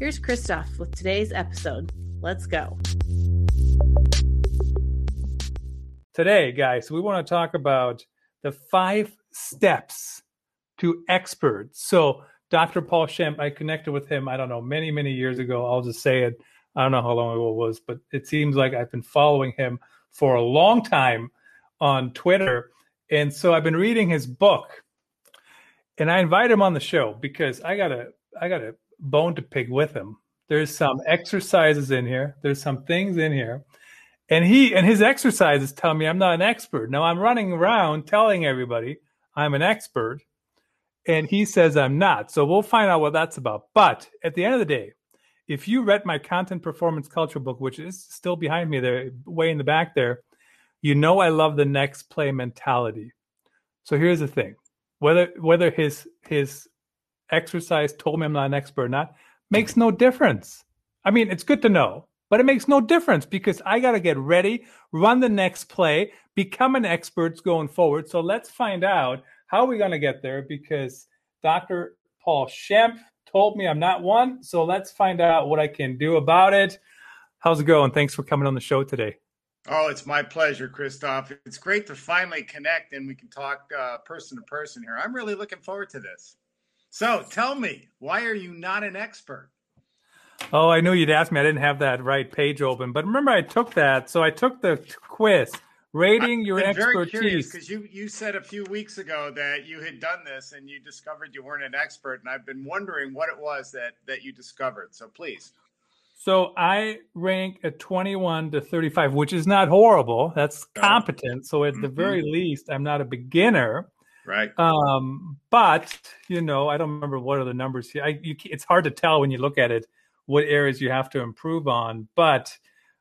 Here's Christoph with today's episode. Let's go. Today, guys, we want to talk about the five steps to experts. So, Dr. Paul Schempp, I connected with him, I don't know, many, many years ago. I'll just say it. I don't know how long ago it was, but it seems like I've been following him for a long time on Twitter. And so I've been reading his book. And I invited him on the show because I got a I got a bone to pick with him. There's some exercises in here. There's some things in here. And he and his exercises tell me I'm not an expert. Now I'm running around telling everybody I'm an expert. And he says I'm not. So we'll find out what that's about. But at the end of the day, if you read my content performance culture book, which is still behind me there, way in the back there, you know I love the next play mentality. So here's the thing. Whether whether his his exercise told me I'm not an expert or not makes no difference. I mean, it's good to know, but it makes no difference because I got to get ready, run the next play, become an expert going forward. So let's find out how we're going to get there because Dr. Paul Schempp told me I'm not one. So let's find out what I can do about it. How's it going? Thanks for coming on the show today. Oh, it's my pleasure, Christoph. It's great to finally connect and we can talk uh, person to person here. I'm really looking forward to this. So tell me, why are you not an expert? Oh, I knew you'd ask me. I didn't have that right page open, but remember I took that. So I took the quiz, rating your I'm expertise. Because you you said a few weeks ago that you had done this and you discovered you weren't an expert, and I've been wondering what it was that that you discovered. So please. So I rank a 21 to 35, which is not horrible. That's competent. So at the mm-hmm. very least, I'm not a beginner. Right. Um, but you know, I don't remember what are the numbers here. I, you, it's hard to tell when you look at it what areas you have to improve on. But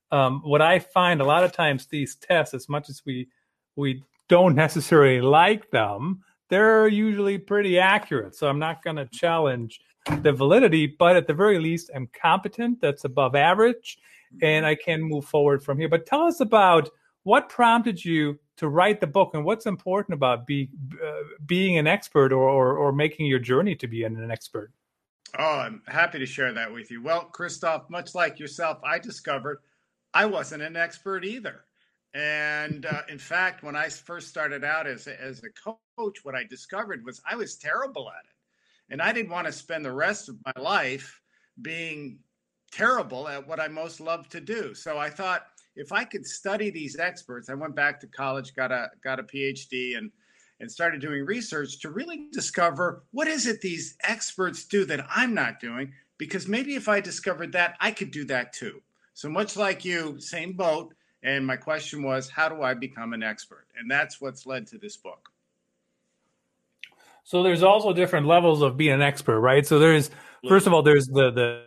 um, what I find a lot of times these tests, as much as we we don't necessarily like them, they're usually pretty accurate. So I'm not going to challenge the validity, but at the very least, I'm competent. That's above average, and I can move forward from here. But tell us about what prompted you to write the book. And what's important about be, uh, being an expert or, or, or making your journey to be an, an expert? Oh i'm happy to share that with you. Well christoph much like yourself i discovered i wasn't an expert either. And uh, in fact when i first started out as a, as a coach what i discovered was i was terrible at it. And i didn't want to spend the rest of my life being terrible at what i most loved to do. So i thought if I could study these experts, I went back to college, got a got a PhD, and and started doing research to really discover what is it these experts do that I'm not doing. Because maybe if I discovered that, I could do that too. So much like you, same boat. And my question was, how do I become an expert? And that's what's led to this book. So there's also different levels of being an expert, right? So there's first of all, there's the the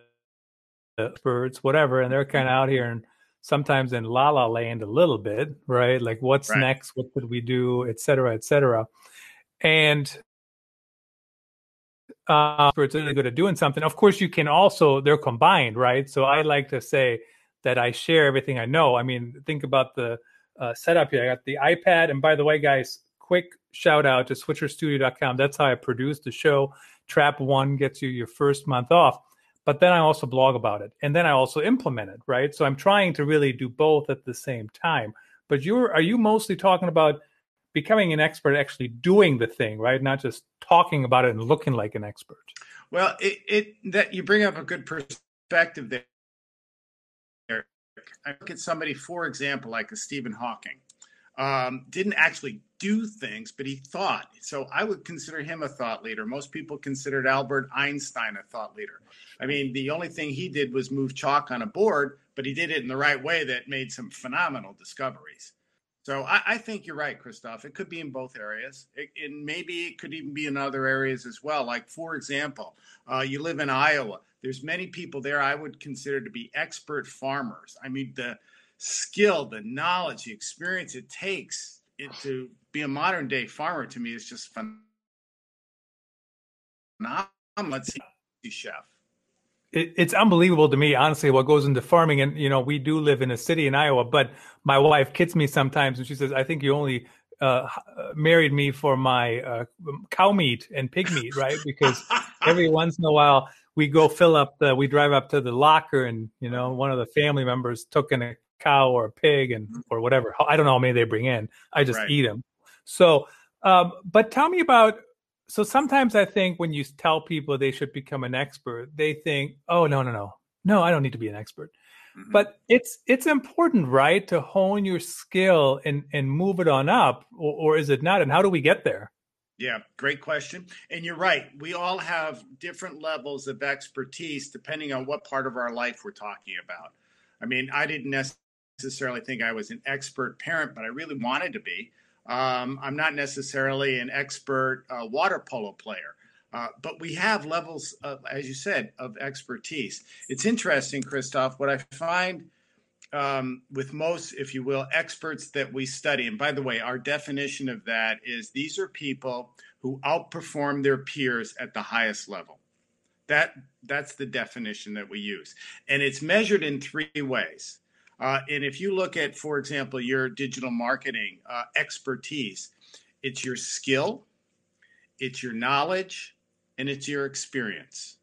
experts, whatever, and they're kind of mm-hmm. out here and sometimes in la la land a little bit, right? Like what's right. next? What could we do? Et cetera, et cetera. And uh, for it's really good at doing something. Of course, you can also, they're combined, right? So I like to say that I share everything I know. I mean, think about the uh, setup here. I got the iPad. And by the way, guys, quick shout out to switcherstudio.com. That's how I produce the show. Trap One gets you your first month off but then I also blog about it and then I also implement it, right? So I'm trying to really do both at the same time. But you're are you mostly talking about becoming an expert actually doing the thing, right? Not just talking about it and looking like an expert. Well, it, it that you bring up a good perspective there. I look at somebody, for example, like a Stephen Hawking um, didn't actually do things, but he thought. So I would consider him a thought leader. Most people considered Albert Einstein a thought leader. I mean, the only thing he did was move chalk on a board, but he did it in the right way that made some phenomenal discoveries. So I, I, think you're right, Christoph. It could be in both areas, and maybe it could even be in other areas as well. Like for example, uh, you live in Iowa. There's many people there I would consider to be expert farmers. I mean, the skill, the knowledge, the experience it takes it, to be a modern day farmer to me is just phenomenal. Let's see, chef it, it's unbelievable to me, honestly, what goes into farming. And you know, we do live in a city in Iowa, but my wife kids me sometimes, and she says, "I think you only uh, married me for my uh, cow meat and pig meat, right? Because every once in a while we go fill up the, we drive up to the locker, and you know, one of the family members took in a cow or a pig and or whatever. I don't know how many they bring in. I just right. eat them. So, um, but tell me about so sometimes I think when you tell people they should become an expert, they think, "Oh no, no, no, no, I don't need to be an expert." Mm-hmm. But it's it's important, right, to hone your skill and and move it on up, or, or is it not? And how do we get there? Yeah, great question. And you're right. We all have different levels of expertise depending on what part of our life we're talking about. I mean, I didn't necessarily think I was an expert parent, but I really wanted to be. Um, I'm not necessarily an expert uh, water polo player, uh, but we have levels, of, as you said, of expertise. It's interesting, Christoph, what I find um, with most, if you will, experts that we study. And by the way, our definition of that is these are people who outperform their peers at the highest level. That that's the definition that we use, and it's measured in three ways. Uh, and if you look at, for example, your digital marketing uh, expertise, it's your skill, it's your knowledge, and it's your experience.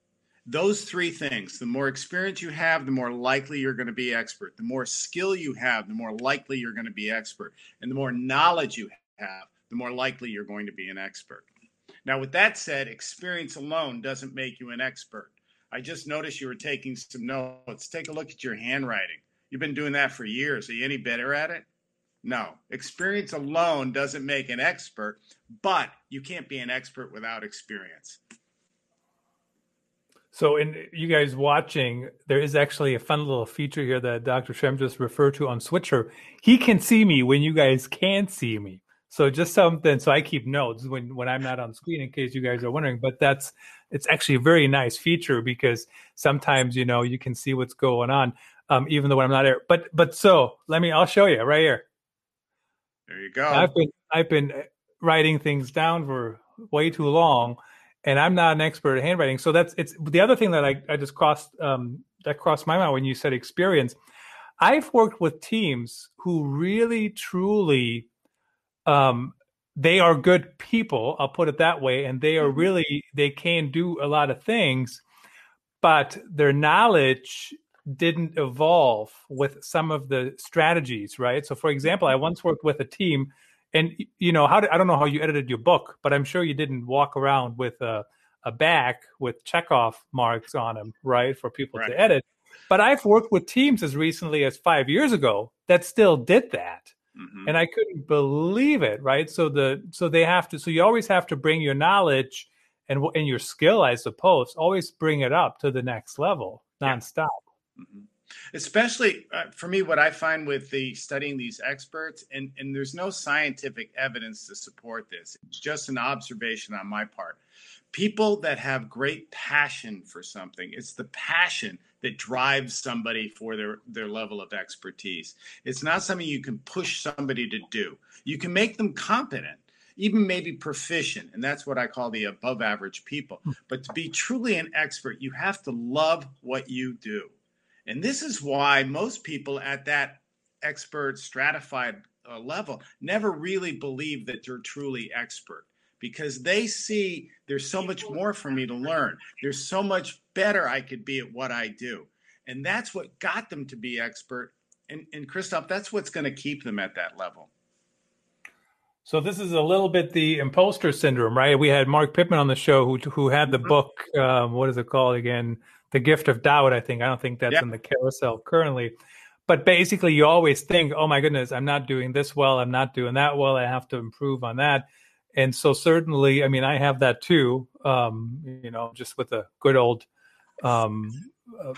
Those three things the more experience you have, the more likely you're going to be expert. The more skill you have, the more likely you're going to be expert. And the more knowledge you have, the more likely you're going to be an expert. Now, with that said, experience alone doesn't make you an expert. I just noticed you were taking some notes. Take a look at your handwriting. You've been doing that for years. Are you any better at it? No. Experience alone doesn't make an expert, but you can't be an expert without experience. So, in you guys watching, there is actually a fun little feature here that Dr. Schempp just referred to on Switcher. He can see me when you guys can't see me. So just something. So I keep notes when when I'm not on screen, in case you guys are wondering. But that's it's actually a very nice feature because sometimes you know you can see what's going on um, even though when I'm not there. But but so let me. I'll show you right here. There you go. I've been I've been writing things down for way too long, and I'm not an expert at handwriting. So that's it's the other thing that I I just crossed um, that crossed my mind when you said experience. I've worked with teams who really truly um, they are good people i'll put it that way and they are mm-hmm. really they can do a lot of things but their knowledge didn't evolve with some of the strategies, right? So, for example, I once worked with a team, and you know, how did, I don't know how you edited your book, but I'm sure you didn't walk around with a, a back with checkoff marks on them, right, for people right. to edit. But I've worked with teams as recently as five years ago that still did that. Mm-hmm. And I couldn't believe it, right? So the so they have to so you always have to bring your knowledge and and your skill, I suppose, always bring it up to the next level, nonstop. Mm-hmm. Especially uh, for me, what I find with the studying these experts, and, and there's no scientific evidence to support this, it's just an observation on my part. People that have great passion for something, it's the passion that drives somebody for their, their level of expertise. It's not something you can push somebody to do. You can make them competent, even maybe proficient. And that's what I call the above average people. Hmm. But to be truly an expert, you have to love what you do. And this is why most people at that expert stratified uh, level never really believe that they're truly expert because they see there's so much more for me to learn. There's so much better I could be at what I do. And that's what got them to be expert. And, and Christoph, that's what's going to keep them at that level. So this is a little bit the imposter syndrome, right? We had Mark Pittman on the show who who had the mm-hmm. book. Um, what is it called again? The gift of doubt. I think I don't think that's yep. in the carousel currently, but basically you always think, oh my goodness, I'm not doing this well, I'm not doing that well, I have to improve on that. And so certainly, I mean, I have that too. Um, you know, just with a good old um, uh,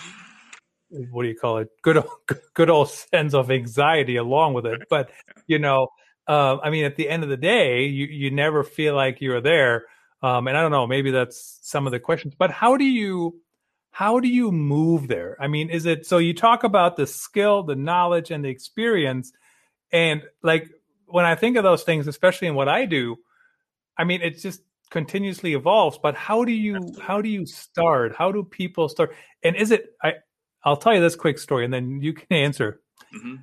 what do you call it? Good, good old sense of anxiety along with it. But you know, uh, I mean, at the end of the day, you you never feel like you're there. Um, and I don't know, maybe that's some of the questions. But how do you how do you move there? I mean, is it so? You talk about the skill, the knowledge, and the experience, and like when I think of those things, especially in what I do, I mean, it just continuously evolves. But how do you how do you start? How do people start? And is it? I I'll tell you this quick story, and then you can answer. Mm-hmm.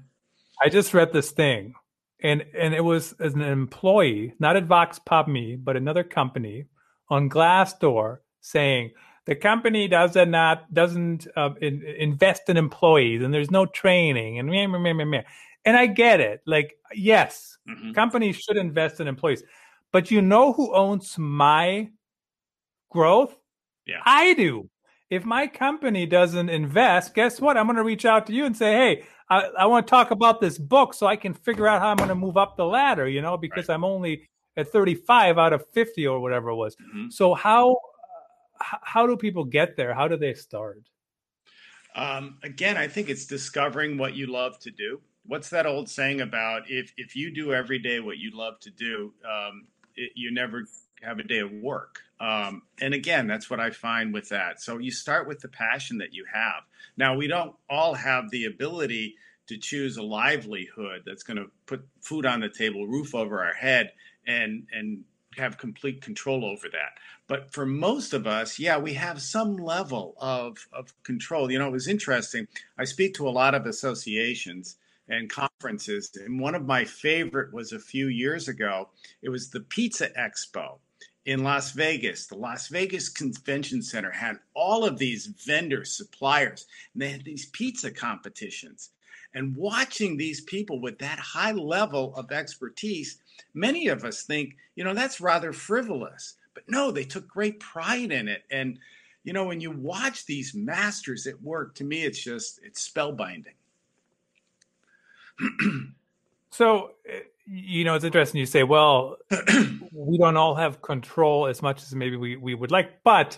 I just read this thing, and and it was as an employee, not at Voxpopme, but another company on Glassdoor saying the company doesn't not doesn't uh, in, invest in employees, and there's no training, and meh, meh, meh, meh. and I get it. Like yes, mm-hmm. companies should invest in employees, but you know who owns my growth? Yeah, I do if my company doesn't invest, guess what? I'm going to reach out to you and say, hey, I, I want to talk about this book so I can figure out how I'm going to move up the ladder, you know, because right. I'm only at 35 out of 50 or whatever it was. Mm-hmm. So how how do people get there? How do they start? Um, again, I think it's discovering what you love to do. What's that old saying about if if you do every day what you love to do, um, it, you never have a day of work. Um, and again, that's what I find with that. So you start with the passion that you have. Now, we don't all have the ability to choose a livelihood that's going to put food on the table, roof over our head, and and have complete control over that. But for most of us, yeah, we have some level of of control. You know, it was interesting. I speak to a lot of associations and conferences, and one of my favorite was a few years ago. It was the Pizza Expo in Las Vegas. The Las Vegas Convention Center had all of these vendors, suppliers, and they had these pizza competitions. And watching these people with that high level of expertise, many of us think, you know, that's rather frivolous. But no, they took great pride in it. And, you know, when you watch these masters at work, to me, it's just, it's spellbinding. so, eh, you know, it's interesting. You say, well, we don't all have control as much as maybe we, we would like, but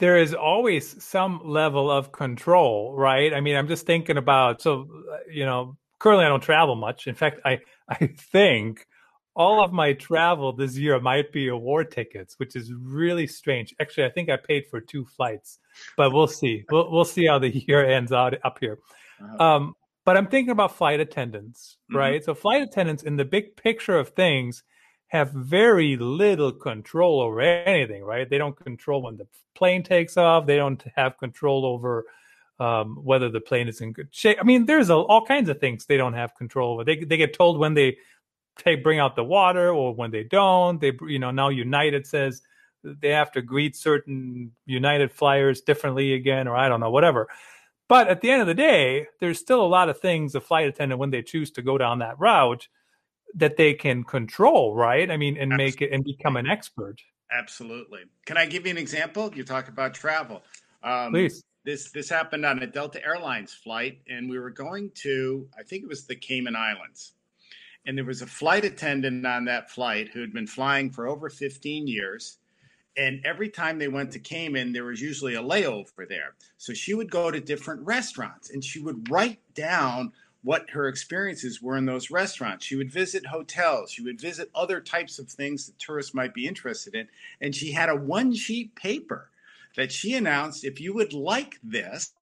there is always some level of control, right? I mean, I'm just thinking about, so, you know, currently I don't travel much. In fact, I, I think all of my travel this year might be award tickets, which is really strange. Actually, I think I paid for two flights, but we'll see. We'll, we'll see how the year ends out up here. Uh-huh. Um, but I'm thinking about flight attendants, mm-hmm. right? So flight attendants in the big picture of things have very little control over anything, right? They don't control when the plane takes off. They don't have control over um, whether the plane is in good shape. I mean, there's a, all kinds of things they don't have control over. They they get told when they take bring out the water or when they don't. They you know now United says they have to greet certain United flyers differently again, or I don't know, whatever. But at the end of the day, there's still a lot of things a flight attendant, when they choose to go down that route, that they can control, right? I mean, and Absolutely. make it and become an expert. Absolutely. Can I give you an example? You talk about travel. Um, Please. This this happened on a Delta Airlines flight, and we were going to I think it was the Cayman Islands, and there was a flight attendant on that flight who had been flying for over 15 years and every time they went to Cayman, there was usually a layover there. So she would go to different restaurants and she would write down what her experiences were in those restaurants. She would visit hotels, she would visit other types of things that tourists might be interested in. And she had a one sheet paper that she announced if you would like this,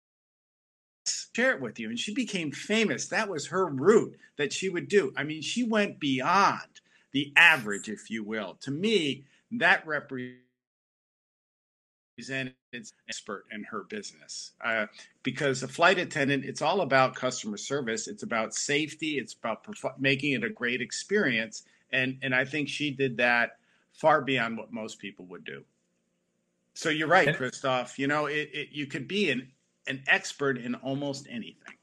share it with you. And she became famous. That was her route that she would do. I mean, she went beyond the average, if you will. To me, that represents an expert in her business. Uh, because a flight attendant it's all about customer service. It's about safety. It's about perf- making it a great experience. And and i think she did that far beyond what most people would do. So you're right christoph you know it, it you could be an an expert in almost anything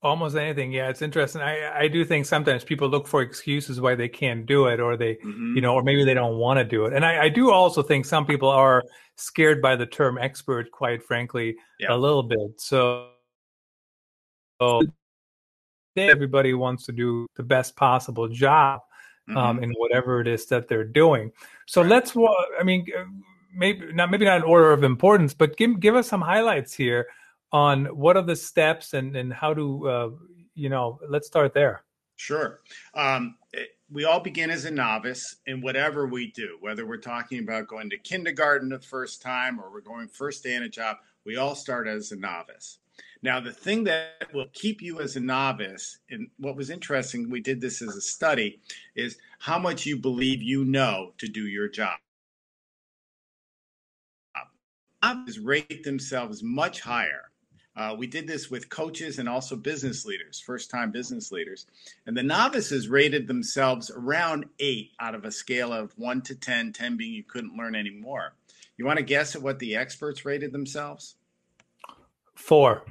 Almost anything. Yeah, it's interesting. I, I do think sometimes people look for excuses why they can't do it or they, mm-hmm. you know, or maybe they don't want to do it. And I, I, do also think some people are scared by the term expert, quite frankly, yeah. a little bit. So, so everybody wants to do the best possible job um, mm-hmm. in whatever it is that they're doing. So right. let's, I mean, maybe not, maybe not in order of importance, but give, give us some highlights here on what are the steps and and how to uh, you know let's start there. Sure. Um, it, we all begin as a novice in whatever we do whether we're talking about going to kindergarten the first time or we're going first day in a job we all start as a novice. Now the thing that will keep you as a novice and what was interesting we did this as a study is how much you believe you know to do your job. Is rate themselves much higher uh, we did this with coaches and also business leaders, first time business leaders. And the novices rated themselves around eight out of a scale of one to 10, 10 being you couldn't learn anymore. You want to guess at what the experts rated themselves? Four.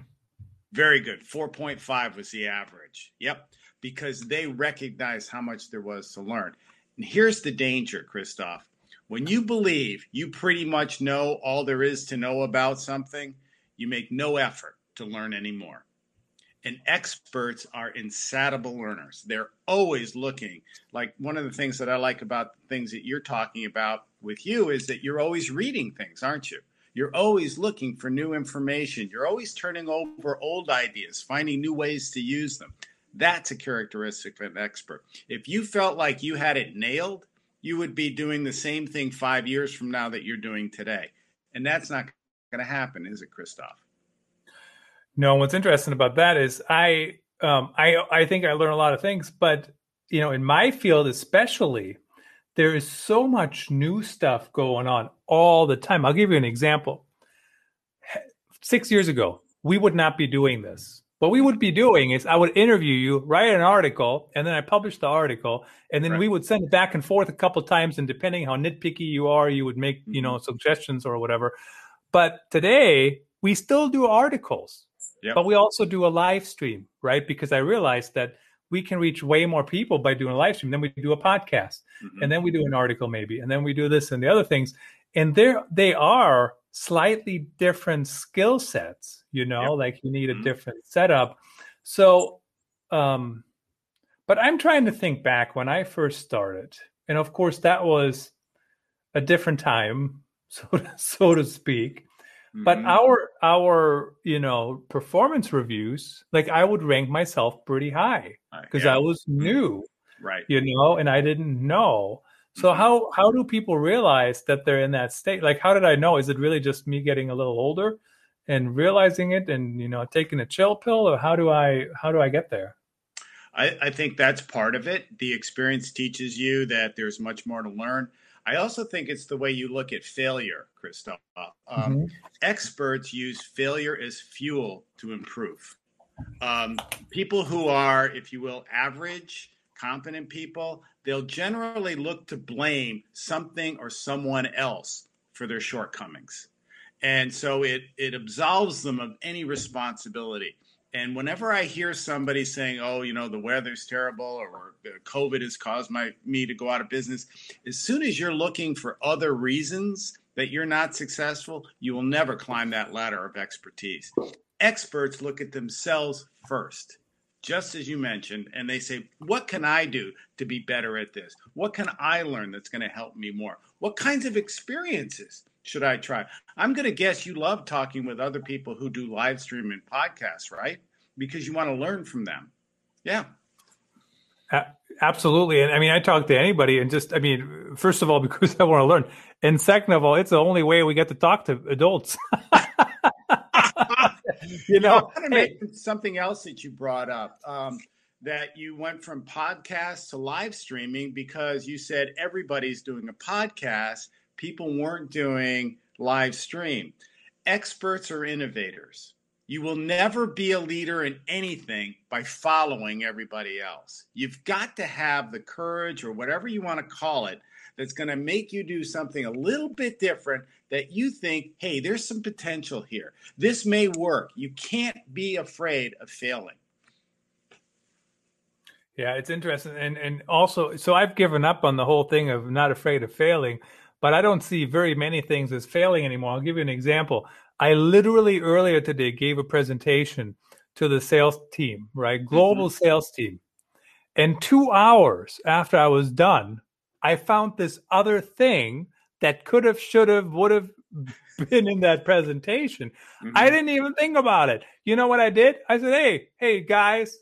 Very good. 4.5 was the average. Yep. Because they recognized how much there was to learn. And here's the danger, Christoph. When you believe you pretty much know all there is to know about something, you make no effort to learn anymore. And experts are insatiable learners. They're always looking. Like one of the things that I like about things that you're talking about with you is that you're always reading things, aren't you? You're always looking for new information. You're always turning over old ideas, finding new ways to use them. That's a characteristic of an expert. If you felt like you had it nailed, you would be doing the same thing five years from now that you're doing today. And that's not going to happen, is it, Christoph? No, what's interesting about that is I um, I I think I learn a lot of things, but you know, in my field especially, there is so much new stuff going on all the time. I'll give you an example. Six years ago, we would not be doing this. What we would be doing is I would interview you, write an article, and then I publish the article, and then right. we would send it back and forth a couple times, and depending how nitpicky you are, you would make you know mm-hmm. suggestions or whatever. But today we still do articles Yep. But we also do a live stream, right? Because I realized that we can reach way more people by doing a live stream. Then we do a podcast, mm-hmm. and then we do an article maybe, and then we do this and the other things. And there they are slightly different skill sets, you know, yep. like you need a mm-hmm. different setup. So, um, but I'm trying to think back when I first started, and of course that was a different time, so so to speak. But mm-hmm. our our you know performance reviews, like I would rank myself pretty high because uh, yeah. I was mm-hmm. new, right? You know, and I didn't know. So mm-hmm. how how do people realize that they're in that state? Like, how did I know? Is it really just me getting a little older and realizing it, and you know, taking a chill pill, or how do I how do I get there? I, I think that's part of it. The experience teaches you that there's much more to learn. I also think it's the way you look at failure, Christoph. Um, mm-hmm. Experts use failure as fuel to improve. Um, people who are, if you will, average, competent people, they'll generally look to blame something or someone else for their shortcomings. And so it, it absolves them of any responsibility. And whenever I hear somebody saying, "Oh, you know, the weather's terrible," or "COVID has caused my me to go out of business," as soon as you're looking for other reasons that you're not successful, you will never climb that ladder of expertise. Experts look at themselves first, just as you mentioned, and they say, "What can I do to be better at this? What can I learn that's going to help me more? What kinds of experiences should I try? I'm going to guess you love talking with other people who do live stream and podcasts, right? Because you want to learn from them. Yeah. Uh, absolutely. And I mean, I talk to anybody and just, I mean, first of all, because I want to learn. And second of all, it's the only way we get to talk to adults. you know, hey. something else that you brought up. Um, that you went from podcast to live streaming because you said everybody's doing a podcast people weren't doing live stream. Experts are innovators. You will never be a leader in anything by following everybody else. You've got to have the courage or whatever you want to call it that's going to make you do something a little bit different that you think, hey, there's some potential here. This may work. You can't be afraid of failing. Yeah, it's interesting. And and also so I've given up on the whole thing of not afraid of failing but I don't see very many things as failing anymore. I'll give you an example. I literally earlier today gave a presentation to the sales team, right? Global mm-hmm. sales team. And two hours after I was done, I found this other thing that could have, should have, would have been in that presentation. Mm-hmm. I didn't even think about it. You know what I did? I said, "Hey, hey guys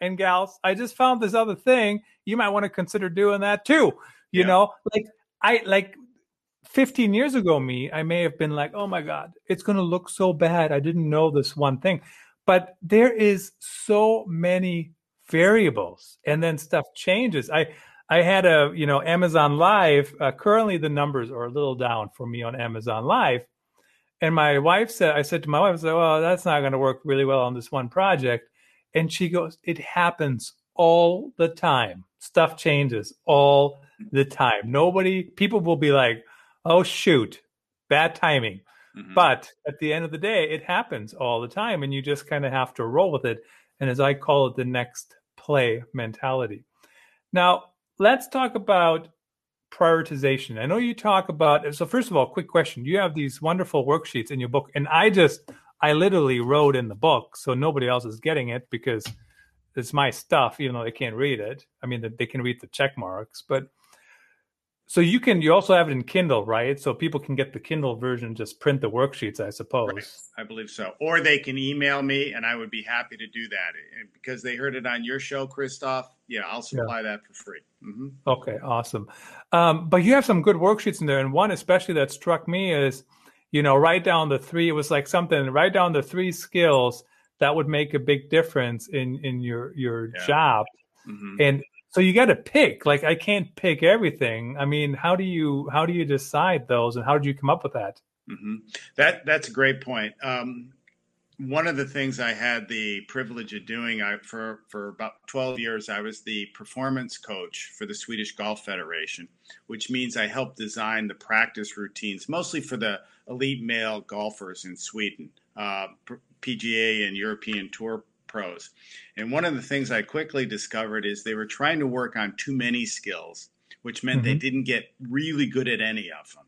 and gals, I just found this other thing. You might want to consider doing that too." You yeah. know, like I like 15 years ago me, I may have been like, "Oh my god, it's going to look so bad. I didn't know this one thing." But there is so many variables and then stuff changes. I I had a, you know, Amazon Live. Uh, currently, the numbers are a little down for me on Amazon Live. And my wife said, I said to my wife, I said, well, that's not going to work really well on this one project. And she goes, it happens all the time. Stuff changes all the time. Nobody, people will be like, oh, shoot, bad timing. Mm-hmm. But at the end of the day, it happens all the time. And you just kind of have to roll with it. And as I call it, the next play mentality. Now, let's talk about prioritization. I know you talk about so first of all, quick question. You have these wonderful worksheets in your book and I just I literally wrote in the book so nobody else is getting it because it's my stuff even though they can't read it. I mean they can read the check marks, but so you can you also have it in Kindle, right? So people can get the Kindle version, just print the worksheets, I suppose. Right. I believe so. Or they can email me, and I would be happy to do that. And because they heard it on your show, Christoph, yeah, I'll supply yeah. that for free. Mm-hmm. Okay, awesome. Um, but you have some good worksheets in there, and one especially that struck me is, you know, write down the three. It was like something. Write down the three skills that would make a big difference in in your your yeah. job. Mm-hmm. And so you got to pick. Like I can't pick everything. I mean, how do you how do you decide those, and how did you come up with that? Mm-hmm. That that's a great point. Um, one of the things I had the privilege of doing, I for for about twelve years, I was the performance coach for the Swedish Golf Federation, which means I helped design the practice routines, mostly for the elite male golfers in Sweden, uh, PGA and European Tour pros. And one of the things I quickly discovered is they were trying to work on too many skills, which meant mm-hmm. they didn't get really good at any of them.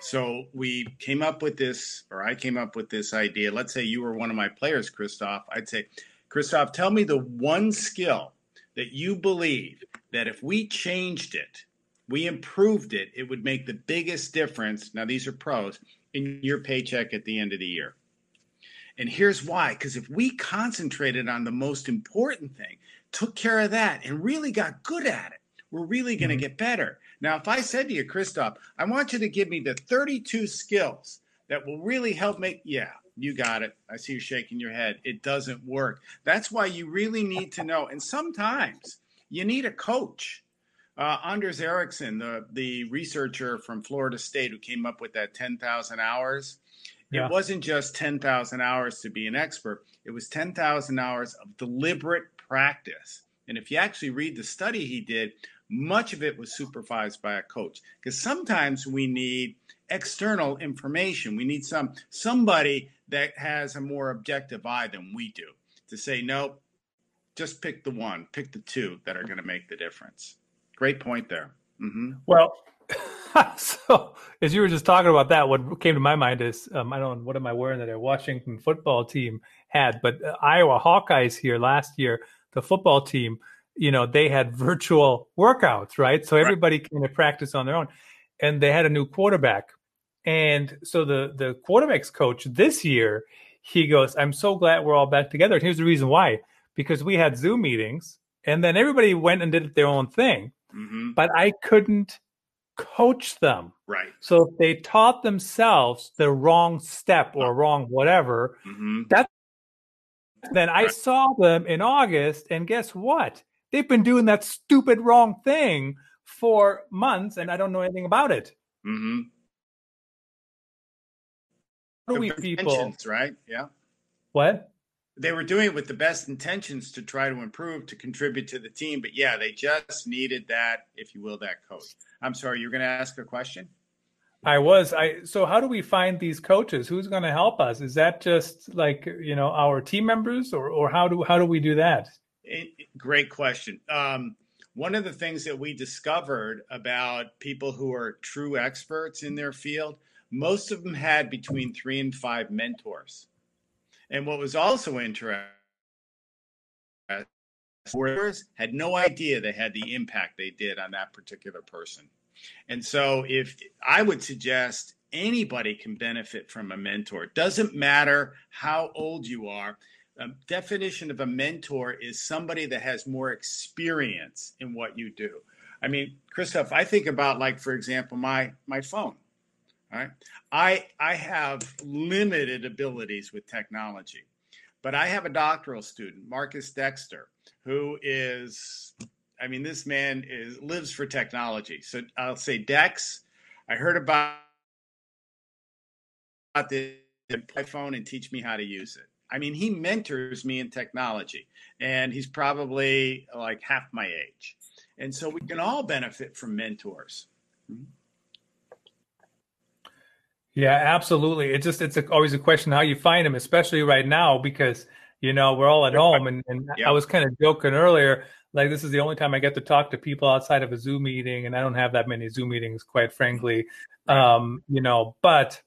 So we came up with this, or I came up with this idea. Let's say you were one of my players, Christoph. I'd say, Christoph, tell me the one skill that you believe that if we changed it, we improved it, it would make the biggest difference. Now, these are pros in your paycheck at the end of the year. And here's why because if we concentrated on the most important thing, took care of that, and really got good at it, we're really going to mm-hmm. get better. Now, if I said to you, Christoph, I want you to give me the 32 skills that will really help make, yeah, you got it. I see you shaking your head. It doesn't work. That's why you really need to know. And sometimes you need a coach. Uh, Anders Ericsson, the, the researcher from Florida State who came up with that 10,000 hours, yeah. It wasn't just 10,000 hours to be an expert, it was 10,000 hours of deliberate practice. And if you actually read the study he did, much of it was supervised by a coach because sometimes we need external information. We need some somebody that has a more objective eye than we do to say, nope, just pick the one, pick the two that are going to make the difference. Great point there. Mm-hmm. Well, so as you were just talking about that, what came to my mind is um, I don't know what am I wearing that a Washington football team had, but uh, Iowa Hawkeyes here last year, the football team, you know, they had virtual workouts, right? So everybody right. came to practice on their own, and they had a new quarterback, and so the the quarterbacks coach this year, he goes, "I'm so glad we're all back together." And here's the reason why: because we had Zoom meetings, and then everybody went and did their own thing, mm-hmm. but I couldn't coach them. Right. So if they taught themselves the wrong step or wrong whatever, mm-hmm. that then right. I saw them in August, and guess what? They've been doing that stupid wrong thing for months, and I don't know anything about it. Mm-hmm. What do we people? Right? Yeah. What? They were doing it with the best intentions to try to improve to contribute to the team but yeah they just needed that if you will that coach. I'm sorry you're going to ask a question? I was. I so how do we find these coaches? Who's going to help us? Is that just like you know our team members or or how do how do we do that? It, great question. Um, one of the things that we discovered about people who are true experts in their field most of them had between three and five mentors and what was also interesting, workers had no idea they had the impact they did on that particular person. And so, if I would suggest anybody can benefit from a mentor. It doesn't matter how old you are. A definition of a mentor is somebody that has more experience in what you do. I mean, Christoph, I think about like, for example, my my phone. Right? I I have limited abilities with technology, but I have a doctoral student, Marcus Dexter, who is, I mean, this man is lives for technology. So I'll say, Dex, I heard about the iPhone and teach me how to use it. I mean, he mentors me in technology, and he's probably like half my age. And so we can all benefit from mentors. Yeah, absolutely. It's just it's a, always a question how you find them, especially right now because you know we're all at home. And, and yeah. I was kind of joking earlier, like this is the only time I get to talk to people outside of a Zoom meeting, and I don't have that many Zoom meetings, quite frankly. Um, you know, but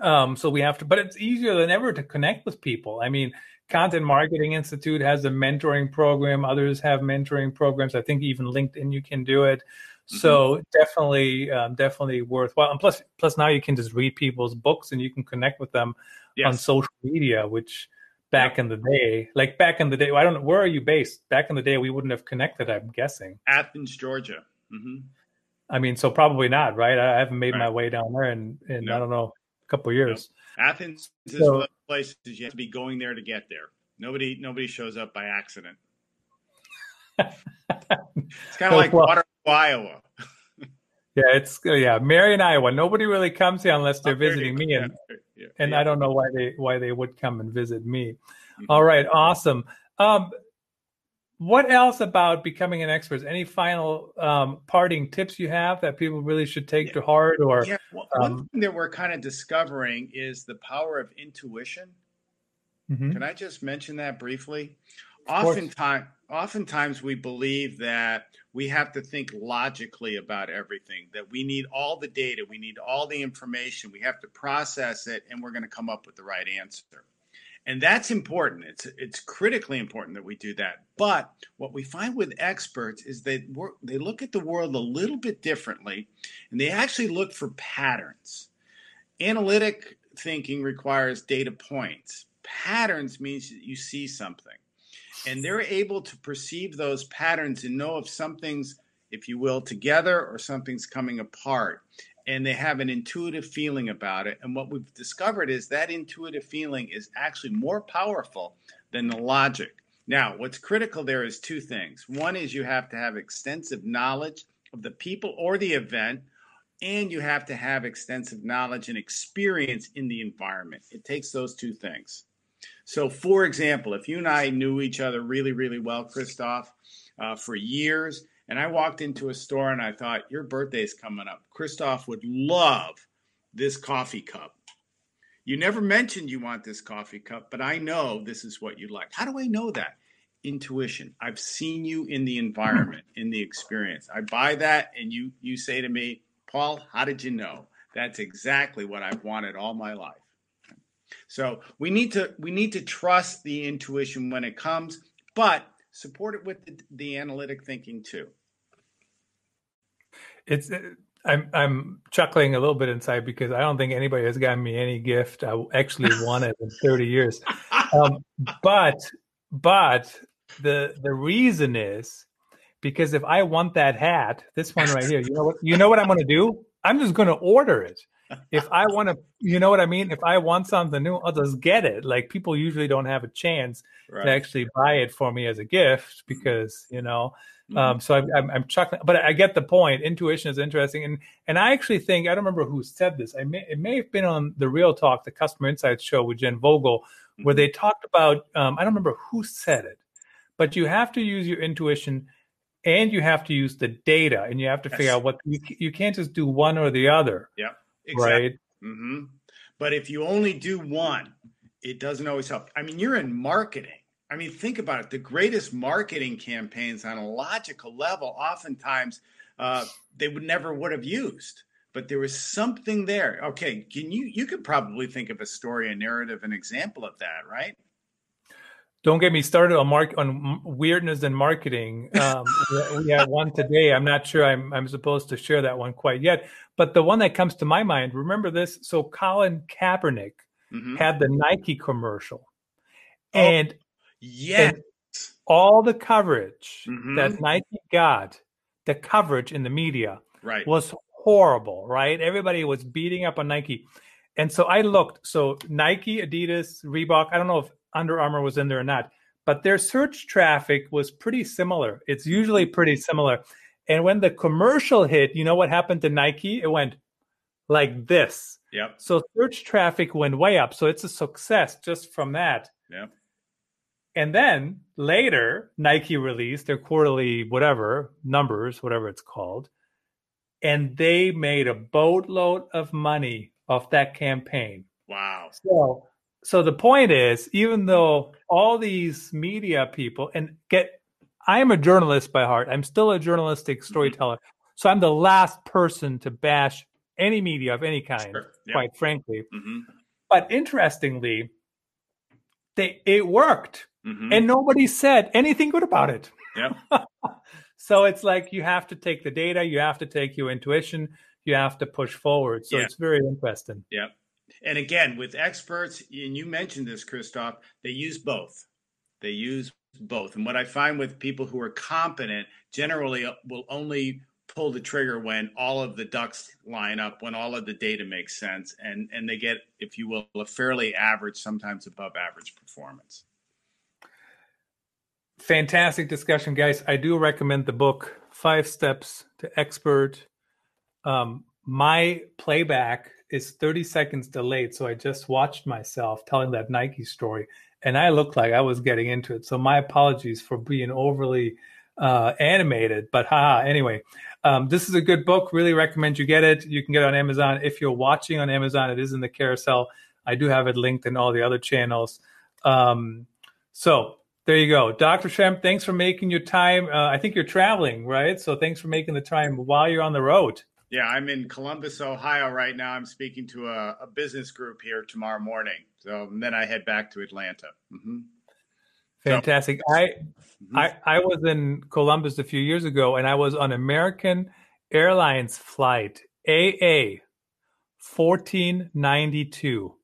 um, so we have to, but it's easier than ever to connect with people. I mean, Content Marketing Institute has a mentoring program. Others have mentoring programs. I think even LinkedIn, you can do it. Mm-hmm. So definitely, um, definitely worthwhile. And plus, plus now you can just read people's books and you can connect with them yes. on social media, which back yeah. in the day, like back in the day, I don't know where are you based. Back in the day, we wouldn't have connected. I'm guessing Athens, Georgia. Mm-hmm. I mean, so probably not, right? I haven't made right. my way down there in, in no. I don't know, a couple years. No. Athens is so, one of the places you have to be going there to get there. Nobody, nobody shows up by accident. it's kind of like well, Water, Iowa. yeah, it's yeah, Marion, Iowa. Nobody really comes here unless they're visiting me, and yeah, and yeah. I don't know why they why they would come and visit me. Mm-hmm. All right, awesome. Um, what else about becoming an expert? Any final um, parting tips you have that people really should take yeah. to heart? Or yeah, well, um, one thing that we're kind of discovering is the power of intuition. Mm-hmm. Can I just mention that briefly? Oftentimes, oftentimes we believe that we have to think logically about everything. That we need all the data, we need all the information, we have to process it, and we're going to come up with the right answer. And that's important. It's it's critically important that we do that. But what we find with experts is they work, they look at the world a little bit differently and they actually look for patterns. Analytic thinking requires data points. Patterns means that you see something and they're able to perceive those patterns and know if something's if you will together or something's coming apart and they have an intuitive feeling about it. And what we've discovered is that intuitive feeling is actually more powerful than the logic. Now, what's critical there is two things. One is you have to have extensive knowledge of the people or the event, and you have to have extensive knowledge and experience in the environment. It takes those two things. So, for example, if you and I knew each other really, really well, Christoph, uh, for years, and I walked into a store and I thought, Your birthday's coming up. Christoph would love this coffee cup. You never mentioned you want this coffee cup, but I know this is what you like. How do I know that? Intuition. I've seen you in the environment, in the experience. I buy that and you you say to me, Paul, how did you know? That's exactly what I've wanted all my life. So we need to we need to trust the intuition when it comes, but support it with the, the analytic thinking too it's I'm I'm chuckling a little bit inside because I don't think anybody has gotten me any gift I actually wanted in 30 years. Um, but but the the reason is because if I want that hat, this one right here, you know what you know what I'm going to do? I'm just going to order it. If I want to, you know what I mean? If I want something new, I'll just get it. Like people usually don't have a chance right. to actually buy it for me as a gift because, you know, Mm-hmm. Um, so I'm, I'm, I'm chuckling, but I get the point. Intuition is interesting, and and I actually think I don't remember who said this. I may it may have been on the Real Talk, the Customer Insights show with Jen Vogel, mm-hmm. where they talked about. Um, I don't remember who said it, but you have to use your intuition, and you have to use the data, and you have to yes. figure out what you you can't just do one or the other. Yeah, exactly. Right. Mm-hmm. But if you only do one, it doesn't always help. I mean, you're in marketing I mean, think about it. The greatest marketing campaigns on a logical level, oftentimes uh, they would never would have used, but there was something there. Okay, can you you could probably think of a story, a narrative, an example of that, right? Don't get me started on mark on weirdness and marketing. Um, we have one today. I'm not sure I'm I'm supposed to share that one quite yet, but the one that comes to my mind. Remember this? So Colin Kaepernick mm-hmm. had the Nike commercial, oh, and yes, and all the coverage mm-hmm. that Nike got, the coverage in the media, right, was horrible. Right, everybody was beating up on Nike. And so I looked. So Nike, Adidas, Reebok. I don't know if under Armour was in there or not, but their search traffic was pretty similar. It's usually pretty similar. And when the commercial hit, you know what happened to Nike? It went like this. Yep. So search traffic went way up. So it's a success just from that. Yep. And then later, Nike released their quarterly whatever numbers, whatever it's called, and they made a boatload of money off that campaign. Wow. So so the point is, even though all these media people and get, I am a journalist by heart. I'm still a journalistic mm-hmm. storyteller. Mm-hmm. So I'm the last person to bash any media of any kind, sure. yep. quite frankly. Mm-hmm. But interestingly, they it worked, mm-hmm. and nobody said anything good about it. Yeah. so it's like you have to take the data, you have to take your intuition, you have to push forward. So yeah. it's very interesting. Yeah. And again, with experts, and you mentioned this, Christoph, they use both. They use both. And what I find with people who are competent generally uh, will only pull the trigger when all of the ducks line up, when all of the data makes sense, and and they get, if you will, a fairly average, sometimes above average performance. Fantastic discussion, guys. I do recommend the book Five Steps to Expert. Um, my playback is 30 seconds delayed. So I just watched myself telling that Nike story and I looked like I was getting into it. So my apologies for being overly uh, animated, but haha. Anyway, um, this is a good book. Really recommend you get it. You can get it on Amazon. If you're watching on Amazon, it is in the carousel. I do have it linked in all the other channels. Um, so there you go. Dr. Schempp, thanks for making your time. Uh, I think you're traveling, right? So thanks for making the time while you're on the road. Yeah, I'm in Columbus, Ohio right now. I'm speaking to a, a business group here tomorrow morning. So then I head back to Atlanta. Mm-hmm. Fantastic. So, I, mm-hmm. I I was in Columbus a few years ago, and I was on American Airlines flight AA fourteen ninety two.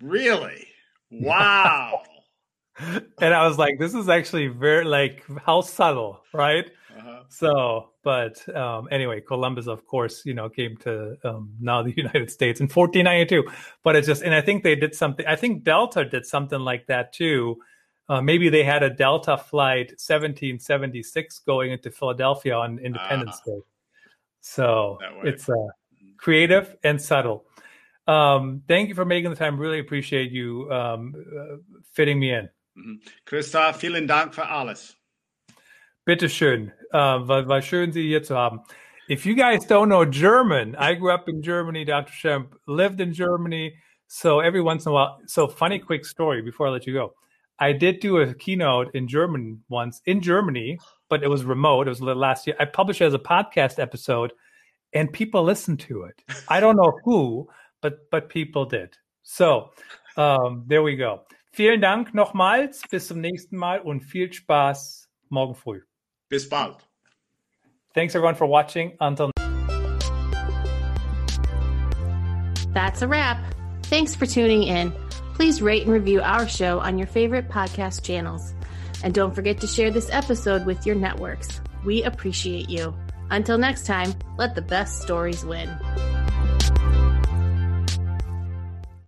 Really? Wow. and I was like, this is actually very like how subtle, right? So, but um, anyway, Columbus, of course, you know, came to um, now the United States in 1492. But it's just, and I think they did something. I think Delta did something like that too. Uh, maybe they had a Delta flight 1776 going into Philadelphia on Independence uh, Day. So it's uh, creative and subtle. Um, thank you for making the time. Really appreciate you um, uh, fitting me in. Mm-hmm. Christoph, vielen Dank für alles. Bitteschön. Uh, war, war schön, Sie hier zu haben. If you guys don't know German, I grew up in Germany, Dr. Schempp, lived in Germany. So every once in a while, so funny quick story before I let you go. I did do a keynote in German once in Germany, but it was remote. It was last year. I published it as a podcast episode and people listened to it. I don't know who, but but people did. So um, there we go. Vielen Dank nochmals. Bis zum nächsten Mal und viel Spaß morgen früh. Bis bald. Thanks everyone for watching. Until That's a wrap. Thanks for tuning in. Please rate and review our show on your favorite podcast channels. And don't forget to share this episode with your networks. We appreciate you. Until next time, let the best stories win.